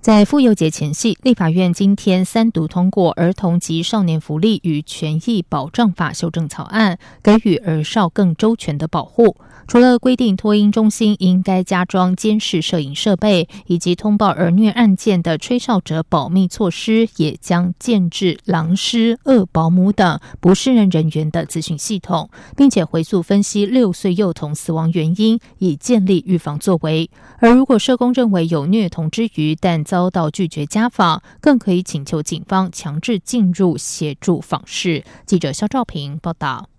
在妇幼节前夕，立法院今天三读通过《儿童及少年福利与权益保障法》修正草案，给予儿少更周全的保护。除了规定托婴中心应该加装监视摄影设备，以及通报儿虐案件的吹哨者保密措施，也将建置狼师、恶保姆等不胜任人员的资讯系统，并且回溯分析六岁幼童死亡原因，以建立预防作为。而如果社工认为有虐童之余，但遭到拒绝家访，更可以请求警方强制进入协助访视。记者肖兆平报道。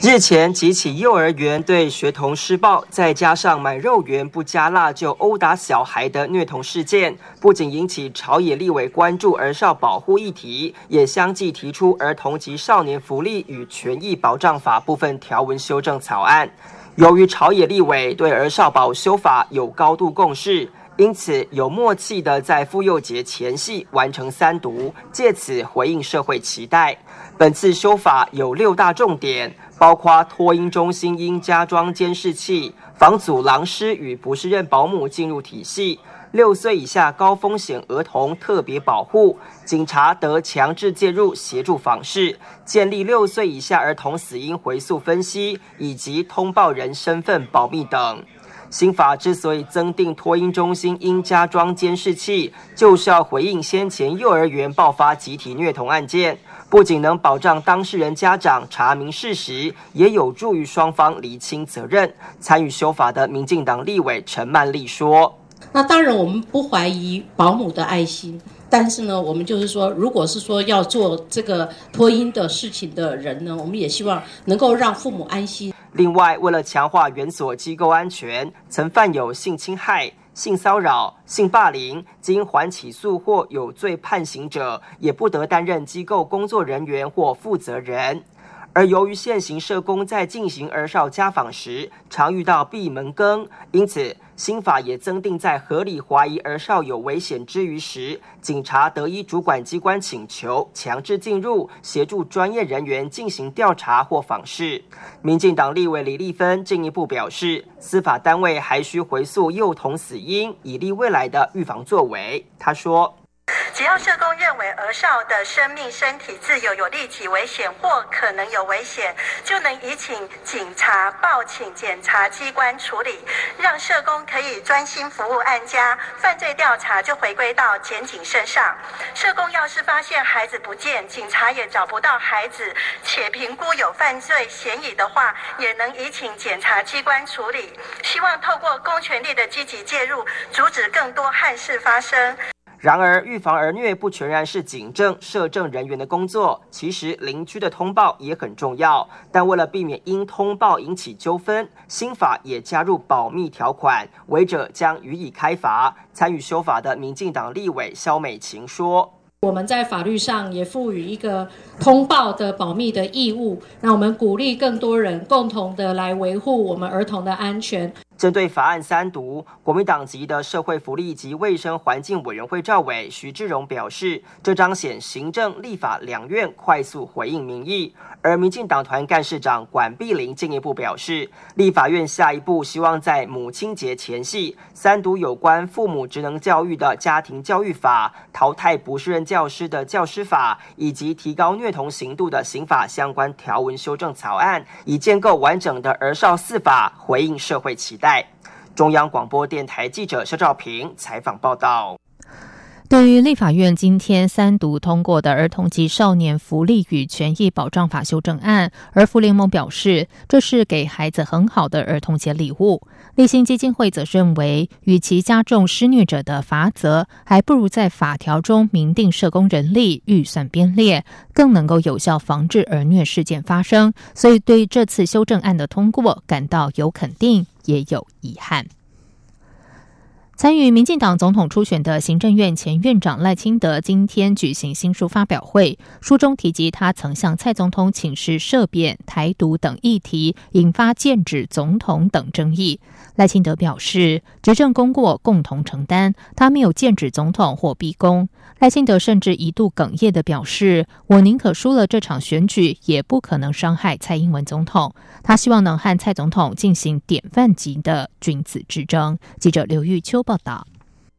日前几起幼儿园对学童施暴，再加上买肉圆不加辣就殴打小孩的虐童事件，不仅引起朝野立委关注儿少保护议题，也相继提出《儿童及少年福利与权益保障法》部分条文修正草案。由于朝野立委对儿少保修法有高度共识，因此有默契的在妇幼节前夕完成三读，借此回应社会期待。本次修法有六大重点。包括托婴中心应加装监视器，防阻狼师与不适任保姆进入体系；六岁以下高风险儿童特别保护，警察得强制介入协助访视；建立六岁以下儿童死因回溯分析以及通报人身份保密等。新法之所以增订托婴中心应加装监视器，就是要回应先前幼儿园爆发集体虐童案件。不仅能保障当事人家长查明事实，也有助于双方厘清责任。参与修法的民进党立委陈曼丽说：“那当然，我们不怀疑保姆的爱心，但是呢，我们就是说，如果是说要做这个托婴的事情的人呢，我们也希望能够让父母安心。另外，为了强化园所机构安全，曾犯有性侵害。”性骚扰、性霸凌，经缓起诉或有罪判刑者，也不得担任机构工作人员或负责人。而由于现行社工在进行儿少家访时，常遇到闭门羹，因此新法也增订在合理怀疑儿少有危险之余时，警察得依主管机关请求强制进入，协助专业人员进行调查或访视。民进党立委李立芬进一步表示，司法单位还需回溯幼童死因，以利未来的预防作为。他说。只要社工认为儿少的生命、身体自由有立体危险或可能有危险，就能移请警察报请检察机关处理，让社工可以专心服务案家，犯罪调查就回归到检警身上。社工要是发现孩子不见，警察也找不到孩子，且评估有犯罪嫌疑的话，也能移请检察机关处理。希望透过公权力的积极介入，阻止更多憾事发生。然而，预防儿虐不全然是警政、社政人员的工作，其实邻居的通报也很重要。但为了避免因通报引起纠纷，新法也加入保密条款，违者将予以开罚。参与修法的民进党立委肖美琴说：“我们在法律上也赋予一个通报的保密的义务，让我们鼓励更多人共同的来维护我们儿童的安全。”针对法案三读，国民党籍的社会福利及卫生环境委员会赵伟徐志荣表示，这彰显行政立法两院快速回应民意。而民进党团干事长管碧玲进一步表示，立法院下一步希望在母亲节前夕三读有关父母职能教育的家庭教育法、淘汰不适任教师的教师法以及提高虐童刑度的刑法相关条文修正草案，以建构完整的儿少四法，回应社会期待。中央广播电台记者肖兆平采访报道。对于立法院今天三读通过的《儿童及少年福利与权益保障法》修正案，儿福联盟表示，这是给孩子很好的儿童节礼物。立新基金会则认为，与其加重施虐者的罚则，还不如在法条中明定社工人力预算编列，更能够有效防治儿虐事件发生。所以，对这次修正案的通过感到有肯定，也有遗憾。参与民进党总统初选的行政院前院长赖清德今天举行新书发表会，书中提及他曾向蔡总统请示涉贬、台独等议题，引发剑指总统等争议。赖清德表示，执政功过共同承担，他没有剑指总统或逼宫。赖清德甚至一度哽咽的表示：“我宁可输了这场选举，也不可能伤害蔡英文总统。他希望能和蔡总统进行典范级的君子之争。”记者刘玉秋报报道。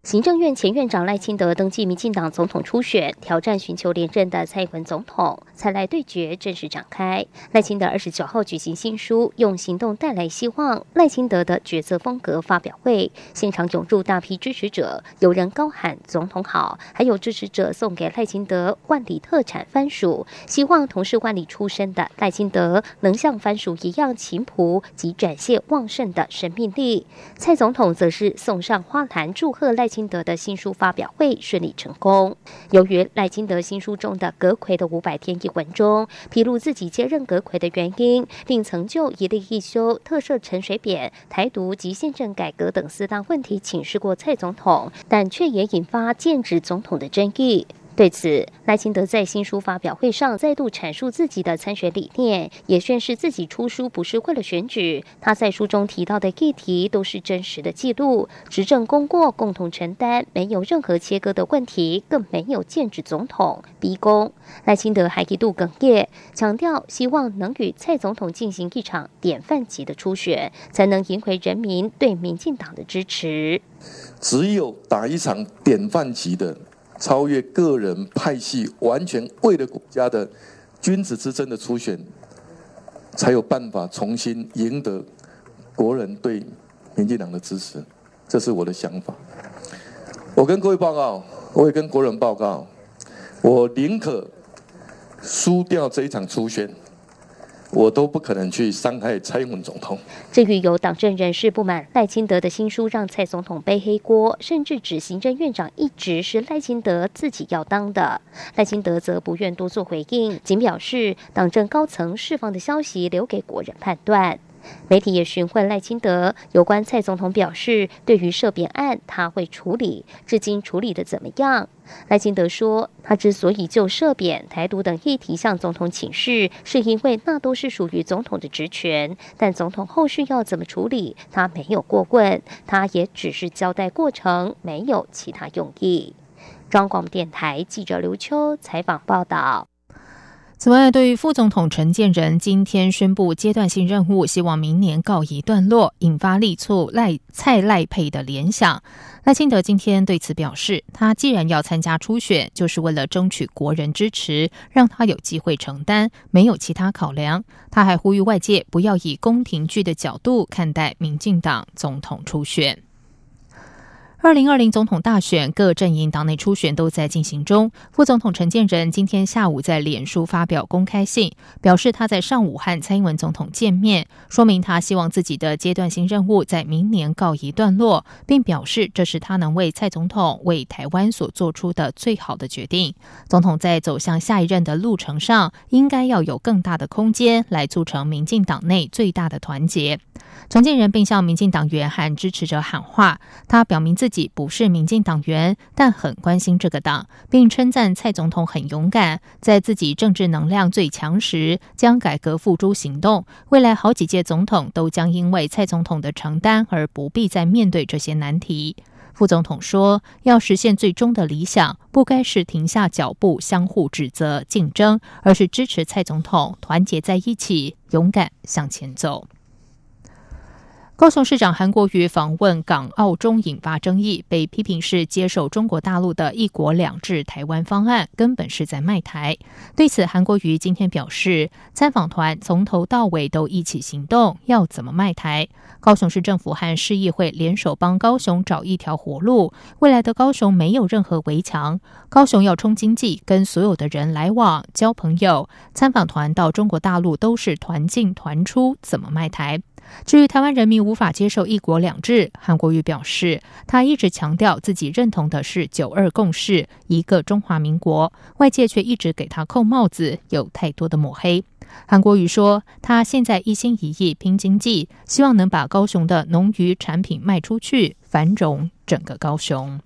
行政院前院长赖清德登记民进党总统初选，挑战寻求连任的蔡英文总统，蔡赖对决正式展开。赖清德二十九号举行新书《用行动带来希望》，赖清德的决策风格发表会，现场涌入大批支持者，有人高喊“总统好”，还有支持者送给赖清德万里特产番薯，希望同是万里出身的赖清德能像番薯一样勤朴及展现旺盛的生命力。蔡总统则是送上花篮祝贺赖。金德的新书发表会顺利成功。由于赖金德新书中的“阁魁的五百天”一文中披露自己接任阁魁的原因，并曾就一例一休、特赦陈水扁、台独及宪政改革等四大问题请示过蔡总统，但却也引发剑指总统的争议。对此，赖清德在新书发表会上再度阐述自己的参选理念，也宣示自己出书不是为了选举。他在书中提到的议题都是真实的记录，执政功过共同承担，没有任何切割的问题，更没有剑指总统逼宫。赖清德还一度哽咽，强调希望能与蔡总统进行一场典范级的初选，才能赢回人民对民进党的支持。只有打一场典范级的。超越个人派系，完全为了国家的君子之争的初选，才有办法重新赢得国人对民进党的支持。这是我的想法。我跟各位报告，我也跟国人报告，我宁可输掉这一场初选。我都不可能去伤害蔡英文总统。至于有党政人士不满赖清德的新书让蔡总统背黑锅，甚至指行政院长一直是赖清德自己要当的，赖清德则不愿多做回应，仅表示党政高层释放的消息留给国人判断。媒体也询问赖清德有关蔡总统表示，对于涉扁案他会处理，至今处理的怎么样？赖清德说，他之所以就涉扁、台独等议题向总统请示，是因为那都是属于总统的职权，但总统后续要怎么处理，他没有过问，他也只是交代过程，没有其他用意。中广电台记者刘秋采访报道。此外，对于副总统陈建仁今天宣布阶段性任务，希望明年告一段落，引发力促赖蔡赖佩的联想。赖清德今天对此表示，他既然要参加初选，就是为了争取国人支持，让他有机会承担，没有其他考量。他还呼吁外界不要以宫廷剧的角度看待民进党总统初选。二零二零总统大选，各阵营党内初选都在进行中。副总统陈建仁今天下午在脸书发表公开信，表示他在上午和蔡英文总统见面，说明他希望自己的阶段性任务在明年告一段落，并表示这是他能为蔡总统、为台湾所做出的最好的决定。总统在走向下一任的路程上，应该要有更大的空间来促成民进党内最大的团结。陈建仁并向民进党员和支持者喊话，他表明自己不是民进党员，但很关心这个党，并称赞蔡总统很勇敢，在自己政治能量最强时将改革付诸行动。未来好几届总统都将因为蔡总统的承担而不必再面对这些难题。副总统说，要实现最终的理想，不该是停下脚步相互指责竞争，而是支持蔡总统团结在一起，勇敢向前走。高雄市长韩国瑜访问港澳中引发争议，被批评是接受中国大陆的一国两制台湾方案，根本是在卖台。对此，韩国瑜今天表示，参访团从头到尾都一起行动，要怎么卖台？高雄市政府和市议会联手帮高雄找一条活路。未来的高雄没有任何围墙，高雄要冲经济，跟所有的人来往交朋友。参访团到中国大陆都是团进团出，怎么卖台？至于台湾人民无法接受“一国两制”，韩国瑜表示，他一直强调自己认同的是“九二共识”，一个中华民国，外界却一直给他扣帽子，有太多的抹黑。韩国瑜说，他现在一心一意拼经济，希望能把高雄的农渔产品卖出去，繁荣整个高雄。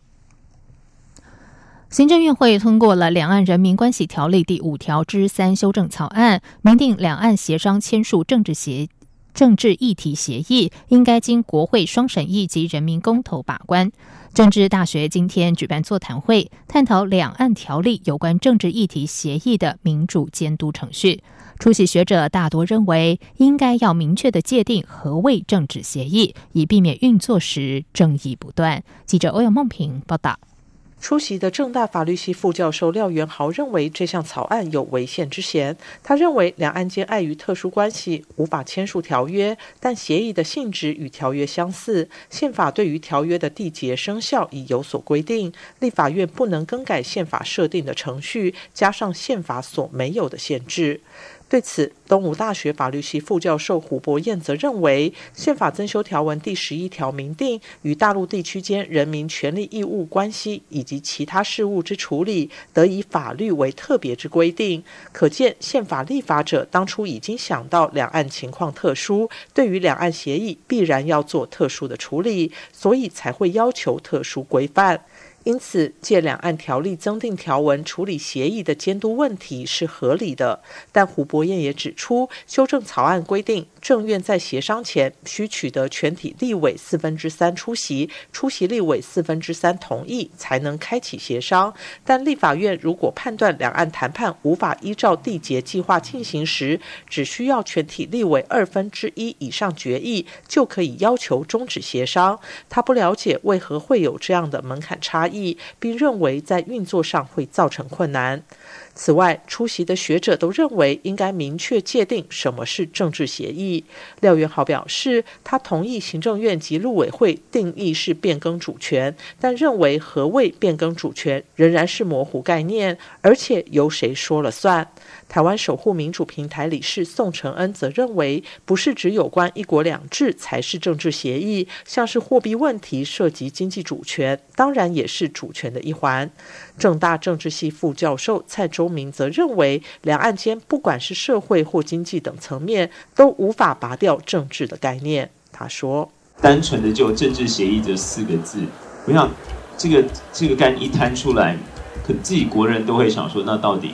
行政院会通过了《两岸人民关系条例》第五条之三修正草案，明定两岸协商签署政治协政治议题协议，应该经国会双审议及人民公投把关。政治大学今天举办座谈会，探讨两岸条例有关政治议题协议的民主监督程序。出席学者大多认为，应该要明确的界定何谓政治协议，以避免运作时争议不断。记者欧阳梦平报道。出席的正大法律系副教授廖元豪认为，这项草案有违宪之嫌。他认为，两岸间碍于特殊关系无法签署条约，但协议的性质与条约相似，宪法对于条约的缔结生效已有所规定，立法院不能更改宪法设定的程序，加上宪法所没有的限制。对此，东吴大学法律系副教授胡博彦则认为，宪法增修条文第十一条明定，与大陆地区间人民权利义务关系以及其他事务之处理，得以法律为特别之规定。可见，宪法立法者当初已经想到两岸情况特殊，对于两岸协议必然要做特殊的处理，所以才会要求特殊规范。因此，借两岸条例增订条文处理协议的监督问题是合理的。但胡博彦也指出，修正草案规定，政院在协商前需取得全体立委四分之三出席，出席立委四分之三同意，才能开启协商。但立法院如果判断两岸谈判无法依照缔结计划进行时，只需要全体立委二分之一以上决议，就可以要求终止协商。他不了解为何会有这样的门槛差异。并认为在运作上会造成困难。此外，出席的学者都认为应该明确界定什么是政治协议。廖元豪表示，他同意行政院及陆委会定义是变更主权，但认为何谓变更主权仍然是模糊概念，而且由谁说了算。台湾守护民主平台理事宋承恩则认为，不是只有关一国两制才是政治协议，像是货币问题涉及经济主权，当然也是主权的一环。正大政治系副教授蔡周明则认为，两岸间不管是社会或经济等层面，都无法拔掉政治的概念。他说：“单纯的就政治协议这四个字，我想这个这个概念一摊出来，可自己国人都会想说，那到底？”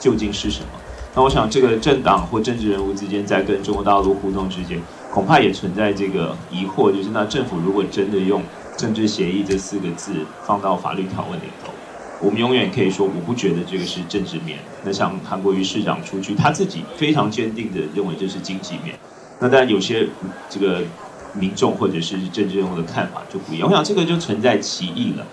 究竟是什么？那我想，这个政党或政治人物之间在跟中国大陆互动之间，恐怕也存在这个疑惑，就是那政府如果真的用政治协议这四个字放到法律条文里头，我们永远可以说，我不觉得这个是政治面。那像韩国瑜市长出去，他自己非常坚定的认为这是经济面。那当然有些这个民众或者是政治人物的看法就不一样。我想这个就存在歧义了。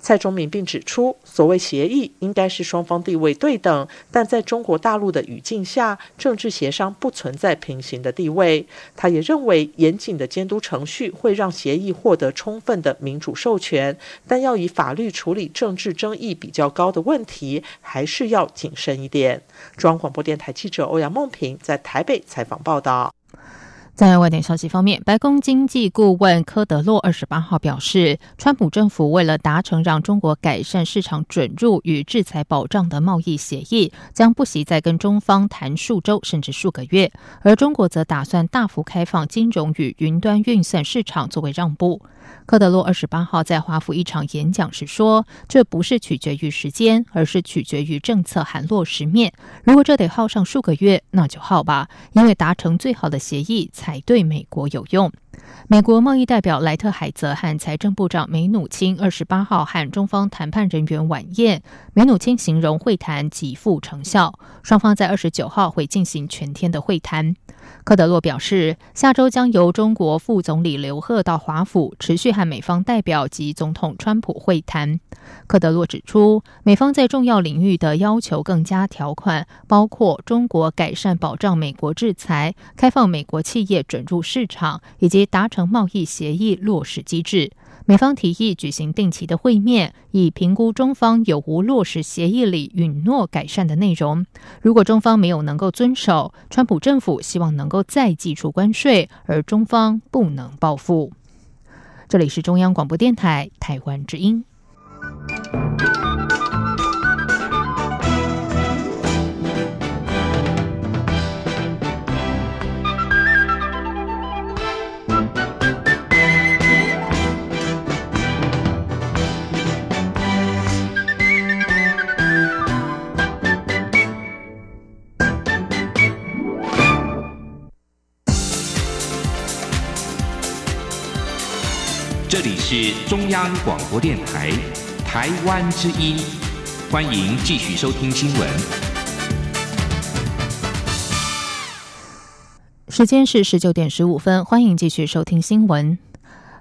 蔡中明并指出，所谓协议应该是双方地位对等，但在中国大陆的语境下，政治协商不存在平行的地位。他也认为，严谨的监督程序会让协议获得充分的民主授权，但要以法律处理政治争议比较高的问题，还是要谨慎一点。中央广播电台记者欧阳梦平在台北采访报道。在外电消息方面，白宫经济顾问科德洛二十八号表示，川普政府为了达成让中国改善市场准入与制裁保障的贸易协议，将不惜再跟中方谈数周甚至数个月，而中国则打算大幅开放金融与云端运算市场作为让步。科德洛二十八号在华府一场演讲时说：“这不是取决于时间，而是取决于政策含落实面。如果这得耗上数个月，那就耗吧，因为达成最好的协议才对美国有用。”美国贸易代表莱特海泽和财政部长梅努钦二十八号和中方谈判人员晚宴。梅努钦形容会谈极富成效，双方在二十九号会进行全天的会谈。科德洛表示，下周将由中国副总理刘鹤到华府，持续和美方代表及总统川普会谈。科德洛指出，美方在重要领域的要求更加条款，包括中国改善保障美国制裁、开放美国企业准入市场，以及达成贸易协议落实机制。美方提议举行定期的会面，以评估中方有无落实协议里允诺改善的内容。如果中方没有能够遵守，川普政府希望能够再寄出关税，而中方不能报复。这里是中央广播电台台湾之音。这里是中央广播电台台湾之音，欢迎继续收听新闻。时间是十九点十五分，欢迎继续收听新闻。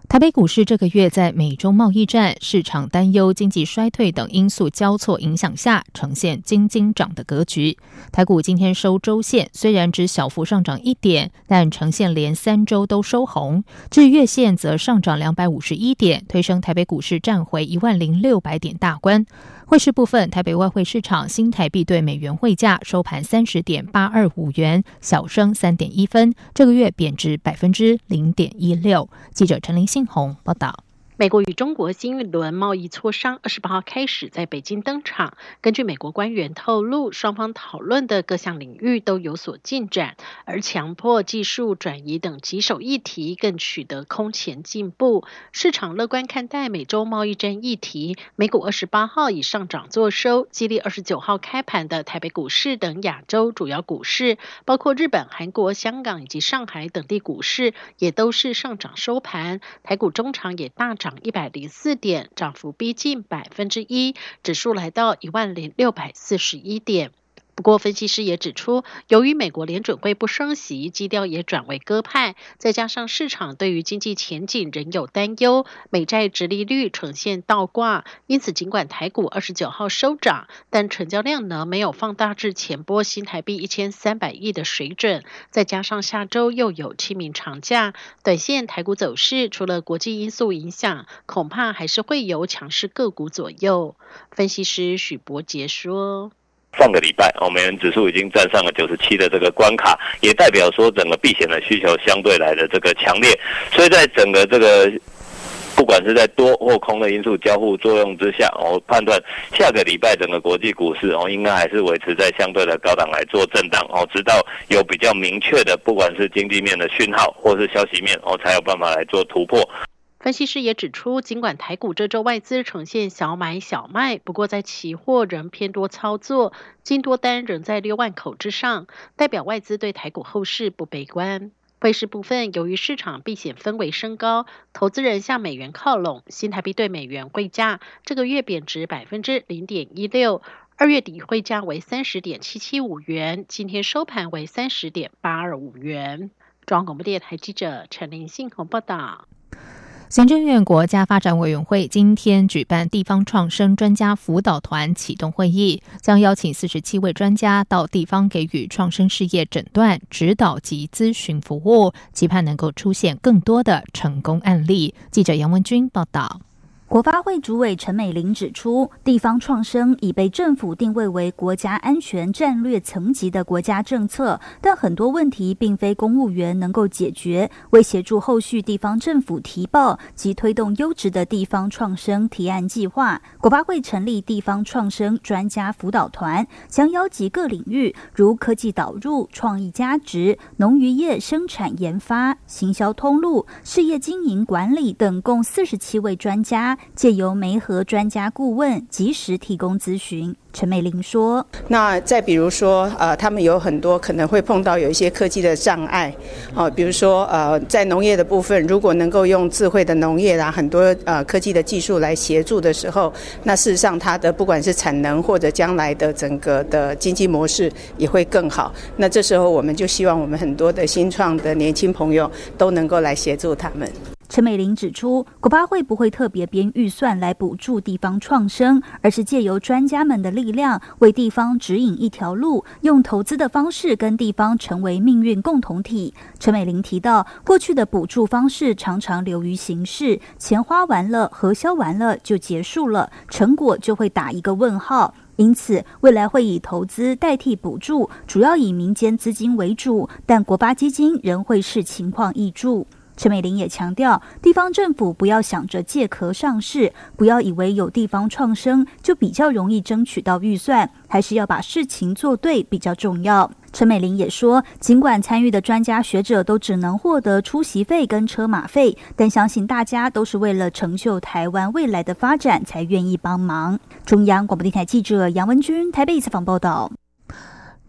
台北股市这个月在美中贸易战、市场担忧、经济衰退等因素交错影响下，呈现金金涨的格局。台股今天收周线，虽然只小幅上涨一点，但呈现连三周都收红。至月线则上涨两百五十一点，推升台北股市站回一万零六百点大关。汇市部分，台北外汇市场新台币对美元汇价收盘三十点八二五元，小升三点一分，这个月贬值百分之零点一六。记者陈林信宏报道。美国与中国新一轮贸易磋商二十八号开始在北京登场。根据美国官员透露，双方讨论的各项领域都有所进展，而强迫技术转移等棘手议题更取得空前进步。市场乐观看待美洲贸易战议题，美股二十八号以上涨作收，激励二十九号开盘的台北股市等亚洲主要股市，包括日本、韩国、香港以及上海等地股市，也都是上涨收盘。台股中场也大涨。涨一百零四点，涨幅逼近百分之一，指数来到一万零六百四十一点。不过，分析师也指出，由于美国联准会不升息，基调也转为鸽派，再加上市场对于经济前景仍有担忧，美债直利率呈现倒挂，因此尽管台股二十九号收涨，但成交量呢没有放大至前波新台币一千三百亿的水准，再加上下周又有清明长假，短线台股走势除了国际因素影响，恐怕还是会有强势个股左右。分析师许博杰说。上个礼拜，哦，美元指数已经站上了九十七的这个关卡，也代表说整个避险的需求相对来的这个强烈，所以在整个这个不管是在多或空的因素交互作用之下，我判断下个礼拜整个国际股市哦，应该还是维持在相对的高档来做震荡哦，直到有比较明确的，不管是经济面的讯号或是消息面哦，才有办法来做突破。分析师也指出，尽管台股这周外资呈现小买小卖，不过在期货仍偏多操作，金多单仍在六万口之上，代表外资对台股后市不悲观。汇市部分，由于市场避险氛围升高，投资人向美元靠拢，新台币对美元汇价这个月贬值百分之零点一六，二月底汇价为三十点七七五元，今天收盘为三十点八二五元。中央广播电台记者陈林信宏报道。行政院国家发展委员会今天举办地方创生专家辅导团启动会议，将邀请四十七位专家到地方给予创生事业诊断、指导及咨询服务，期盼能够出现更多的成功案例。记者杨文君报道。国发会主委陈美玲指出，地方创生已被政府定位为国家安全战略层级的国家政策，但很多问题并非公务员能够解决。为协助后续地方政府提报及推动优质的地方创生提案计划，国发会成立地方创生专家辅导团，将邀集各领域如科技导入、创意加值、农渔业生产研发、行销通路、事业经营管理等共四十七位专家。借由媒合专家顾问，及时提供咨询。陈美玲说：“那再比如说，呃，他们有很多可能会碰到有一些科技的障碍，哦，比如说，呃，在农业的部分，如果能够用智慧的农业啦，很多呃科技的技术来协助的时候，那事实上它的不管是产能或者将来的整个的经济模式也会更好。那这时候我们就希望我们很多的新创的年轻朋友都能够来协助他们。”陈美玲指出，国发会不会特别编预算来补助地方创生，而是借由专家们的力量，为地方指引一条路，用投资的方式跟地方成为命运共同体。陈美玲提到，过去的补助方式常常流于形式，钱花完了，核销完了就结束了，成果就会打一个问号。因此，未来会以投资代替补助，主要以民间资金为主，但国发基金仍会视情况挹注。陈美玲也强调，地方政府不要想着借壳上市，不要以为有地方创生就比较容易争取到预算，还是要把事情做对比较重要。陈美玲也说，尽管参与的专家学者都只能获得出席费跟车马费，但相信大家都是为了成就台湾未来的发展才愿意帮忙。中央广播电台记者杨文君台北采访报道。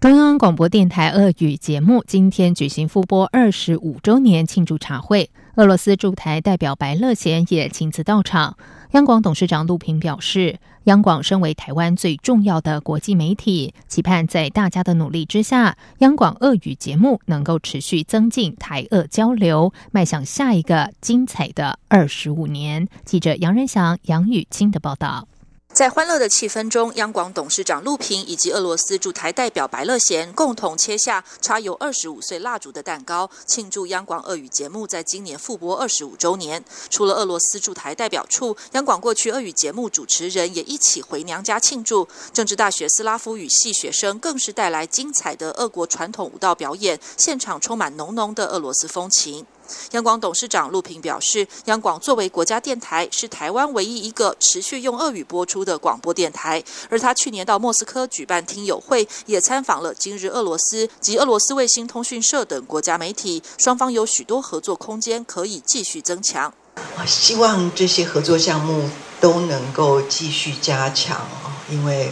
中央广播电台俄语节目今天举行复播二十五周年庆祝茶会，俄罗斯驻台代表白乐贤也亲自到场。央广董事长陆平表示，央广身为台湾最重要的国际媒体，期盼在大家的努力之下，央广俄语节目能够持续增进台俄交流，迈向下一个精彩的二十五年。记者杨仁祥、杨雨清的报道。在欢乐的气氛中，央广董事长陆平以及俄罗斯驻台代表白乐贤共同切下插有二十五岁蜡烛的蛋糕，庆祝央广俄语节目在今年复播二十五周年。除了俄罗斯驻台代表处，央广过去俄语节目主持人也一起回娘家庆祝。政治大学斯拉夫语系学生更是带来精彩的俄国传统舞蹈表演，现场充满浓浓的俄罗斯风情。央广董事长陆平表示，央广作为国家电台，是台湾唯一一个持续用俄语播出的广播电台。而他去年到莫斯科举办听友会，也参访了今日俄罗斯及俄罗斯卫星通讯社等国家媒体，双方有许多合作空间可以继续增强。我希望这些合作项目都能够继续加强啊，因为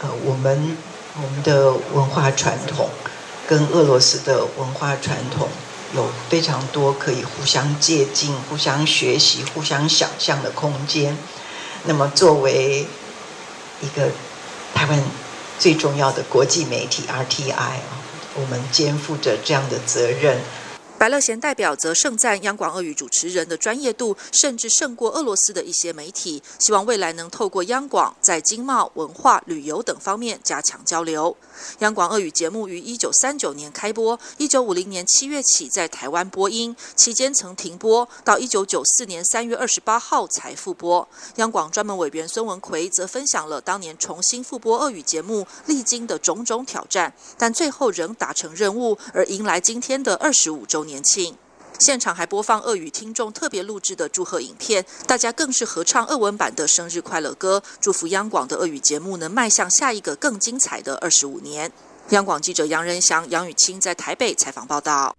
呃，我们我们的文化传统跟俄罗斯的文化传统。有非常多可以互相借鉴、互相学习、互相想象的空间。那么，作为一个台湾最重要的国际媒体 RTI 啊，我们肩负着这样的责任。白乐贤代表则盛赞央广俄语主持人的专业度，甚至胜过俄罗斯的一些媒体。希望未来能透过央广在经贸、文化、旅游等方面加强交流。央广俄语节目于一九三九年开播，一九五零年七月起在台湾播音，期间曾停播，到一九九四年三月二十八号才复播。央广专门委员孙文奎则分享了当年重新复播俄语节目历经的种种挑战，但最后仍达成任务，而迎来今天的二十五周年年庆。现场还播放粤语听众特别录制的祝贺影片，大家更是合唱粤文版的生日快乐歌，祝福央广的粤语节目能迈向下一个更精彩的二十五年。央广记者杨仁祥、杨雨清在台北采访报道。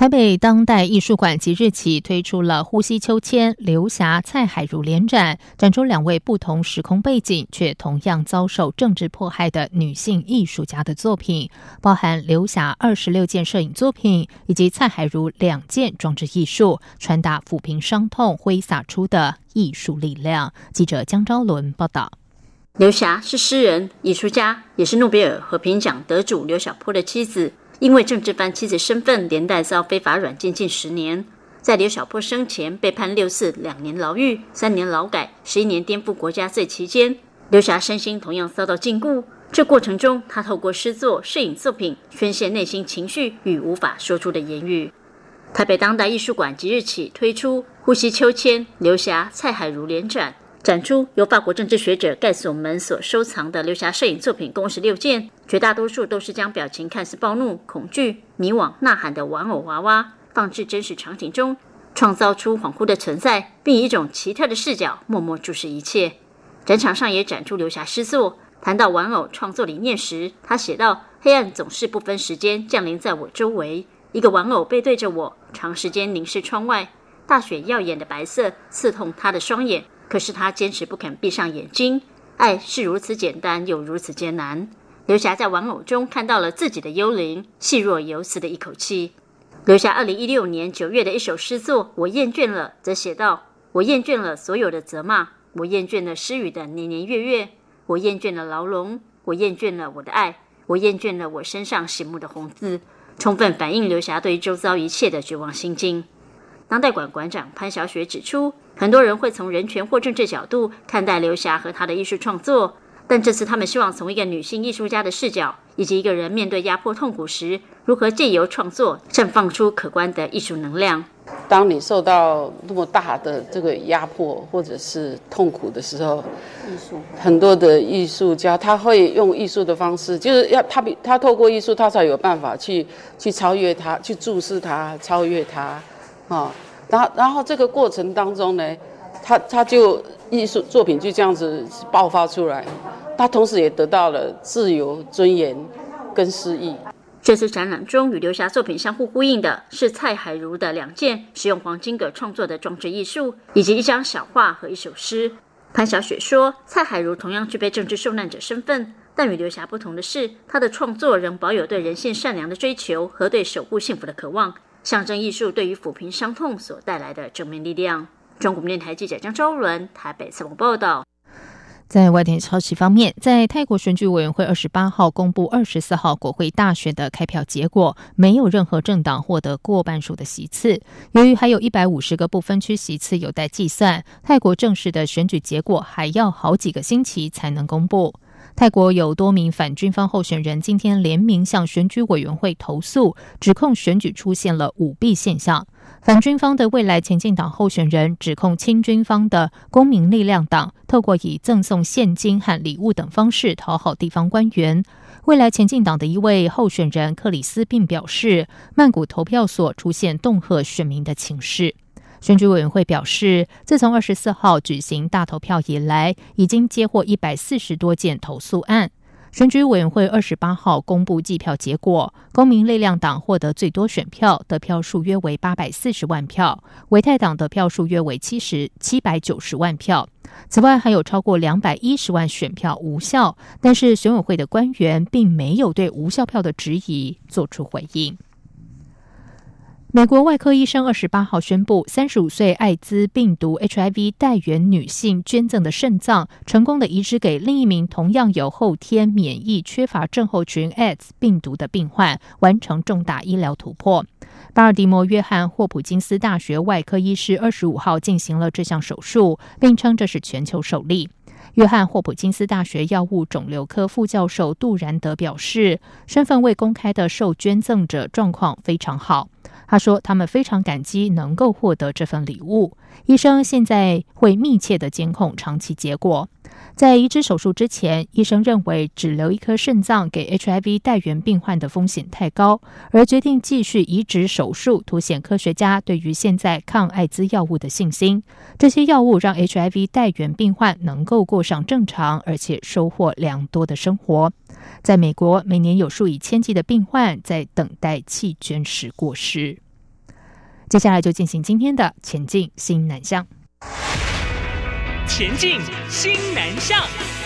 台北当代艺术馆即日起推出了《呼吸秋千》刘霞、蔡海如联展，展出两位不同时空背景却同样遭受政治迫害的女性艺术家的作品，包含刘霞二十六件摄影作品，以及蔡海如两件装置艺术，传达抚平伤痛、挥洒出的艺术力量。记者江昭伦报道。刘霞是诗人、艺术家，也是诺贝尔和平奖得主刘晓波的妻子。因为政治犯妻子身份，连带遭非法软禁近十年。在刘小波生前被判六次两年牢狱、三年劳改、十一年颠覆国家罪期间，刘霞身心同样遭到禁锢。这过程中，他透过诗作、摄影作品宣泄内心情绪与无法说出的言语。台北当代艺术馆即日起推出《呼吸秋千》刘霞、蔡海如联展。展出由法国政治学者盖索门所收藏的留下摄影作品共十六件，绝大多数都是将表情看似暴怒、恐惧、迷惘、呐喊的玩偶娃娃放置真实场景中，创造出恍惚的存在，并以一种奇特的视角默默注视一切。展场上也展出留下诗作。谈到玩偶创作理念时，他写道：“黑暗总是不分时间降临在我周围，一个玩偶背对着我，长时间凝视窗外，大雪耀眼的白色刺痛他的双眼。”可是他坚持不肯闭上眼睛。爱是如此简单，又如此艰难。刘霞在玩偶中看到了自己的幽灵，细若游丝的一口气。刘霞二零一六年九月的一首诗作《我厌倦了》则写道：“我厌倦了所有的责骂，我厌倦了诗语的年年月月，我厌倦了牢笼，我厌倦了我的爱，我厌倦了我身上醒目的红字。”充分反映刘霞对周遭一切的绝望心境。当代馆馆长潘小雪指出，很多人会从人权或政治角度看待刘霞和她的艺术创作，但这次他们希望从一个女性艺术家的视角，以及一个人面对压迫痛苦时，如何借由创作绽放出可观的艺术能量。当你受到那么大的这个压迫或者是痛苦的时候，艺术很多的艺术家他会用艺术的方式，就是要他比他透过艺术，他才有办法去去超越他，去注视他，超越他。啊，然后然后这个过程当中呢，他他就艺术作品就这样子爆发出来，他同时也得到了自由、尊严跟诗意。这次展览中与刘霞作品相互呼应的是蔡海如的两件使用黄金葛创作的装置艺术，以及一张小画和一首诗。潘小雪说：“蔡海如同样具备政治受难者身份，但与刘霞不同的是，他的创作仍保有对人性善良的追求和对守护幸福的渴望，象征艺术对于抚平伤痛所带来的正面力量。中国电台记者张昭伦台北采访报道。在外电消息方面，在泰国选举委员会二十八号公布二十四号国会大选的开票结果，没有任何政党获得过半数的席次。由于还有一百五十个不分区席次有待计算，泰国正式的选举结果还要好几个星期才能公布。泰国有多名反军方候选人今天联名向选举委员会投诉，指控选举出现了舞弊现象。反军方的未来前进党候选人指控亲军方的公民力量党透过以赠送现金和礼物等方式讨好地方官员。未来前进党的一位候选人克里斯并表示，曼谷投票所出现恫吓选民的情势。选举委员会表示，自从二十四号举行大投票以来，已经接获一百四十多件投诉案。选举委员会二十八号公布计票结果，公民力量党获得最多选票，得票数约为八百四十万票；维泰党得票数约为七十七百九十万票。此外，还有超过两百一十万选票无效，但是选委会的官员并没有对无效票的质疑做出回应。美国外科医生二十八号宣布，三十五岁艾滋病毒 HIV 带源女性捐赠的肾脏，成功的移植给另一名同样有后天免疫缺乏症候群 AIDS 病毒的病患，完成重大医疗突破。巴尔的摩约翰霍普金斯大学外科医师二十五号进行了这项手术，并称这是全球首例。约翰霍普金斯大学药物肿瘤科副教授杜然德表示，身份未公开的受捐赠者状况非常好。他说：“他们非常感激能够获得这份礼物。医生现在会密切的监控长期结果。在移植手术之前，医生认为只留一颗肾脏给 HIV 带源病患的风险太高，而决定继续移植手术，凸显科学家对于现在抗艾滋药物的信心。这些药物让 HIV 带源病患能够过上正常而且收获良多的生活。在美国，每年有数以千计的病患在等待弃捐时过世。”接下来就进行今天的前进新南向。前进新南向。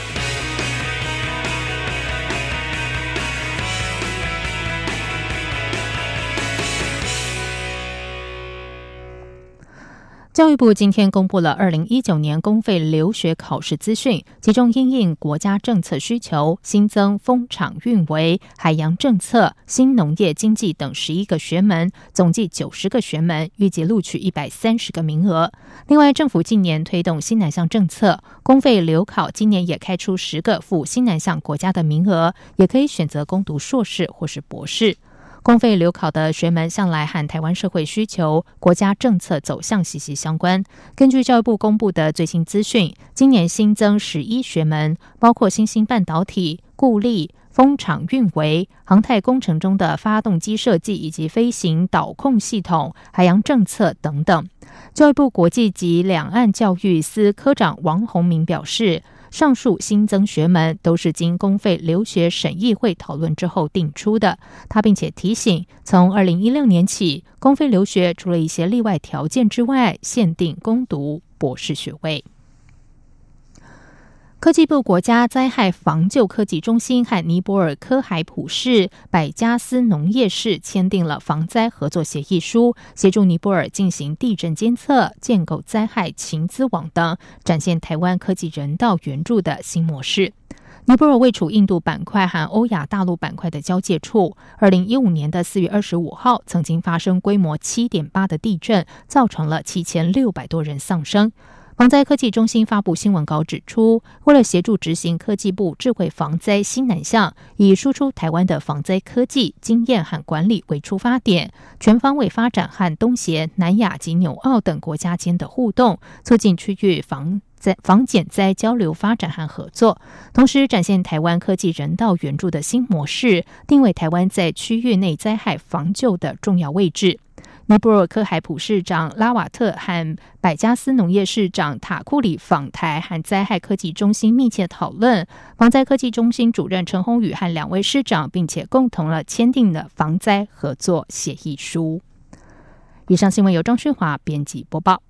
教育部今天公布了二零一九年公费留学考试资讯，其中因应国家政策需求，新增风场运维、海洋政策、新农业经济等十一个学门，总计九十个学门，预计录取一百三十个名额。另外，政府近年推动新南向政策，公费留考今年也开出十个赴新南向国家的名额，也可以选择攻读硕士或是博士。公费留考的学门向来和台湾社会需求、国家政策走向息息相关。根据教育部公布的最新资讯，今年新增十一学门，包括新兴半导体、固力、风场运维、航太工程中的发动机设计以及飞行导控系统、海洋政策等等。教育部国际及两岸教育司科长王宏明表示。上述新增学门都是经公费留学审议会讨论之后定出的。他并且提醒，从二零一六年起，公费留学除了一些例外条件之外，限定攻读博士学位。科技部国家灾害防救科技中心和尼泊尔科海普市百加斯农业市签订了防灾合作协议书，协助尼泊尔进行地震监测、建构灾害情资网等，展现台湾科技人道援助的新模式。尼泊尔位处印度板块和欧亚大陆板块的交界处。二零一五年的四月二十五号，曾经发生规模七点八的地震，造成了七千六百多人丧生。防灾科技中心发布新闻稿指出，为了协助执行科技部智慧防灾新南向，以输出台湾的防灾科技经验和管理为出发点，全方位发展和东协、南亚及纽澳等国家间的互动，促进区域防灾、防减灾交流发展和合作，同时展现台湾科技人道援助的新模式，定位台湾在区域内灾害防救的重要位置。尼泊尔科海普市长拉瓦特和百加斯农业市长塔库里访台，和灾害科技中心密切讨论。防灾科技中心主任陈宏宇和两位市长，并且共同了签订了防灾合作协议书。以上新闻由张旭华编辑播报。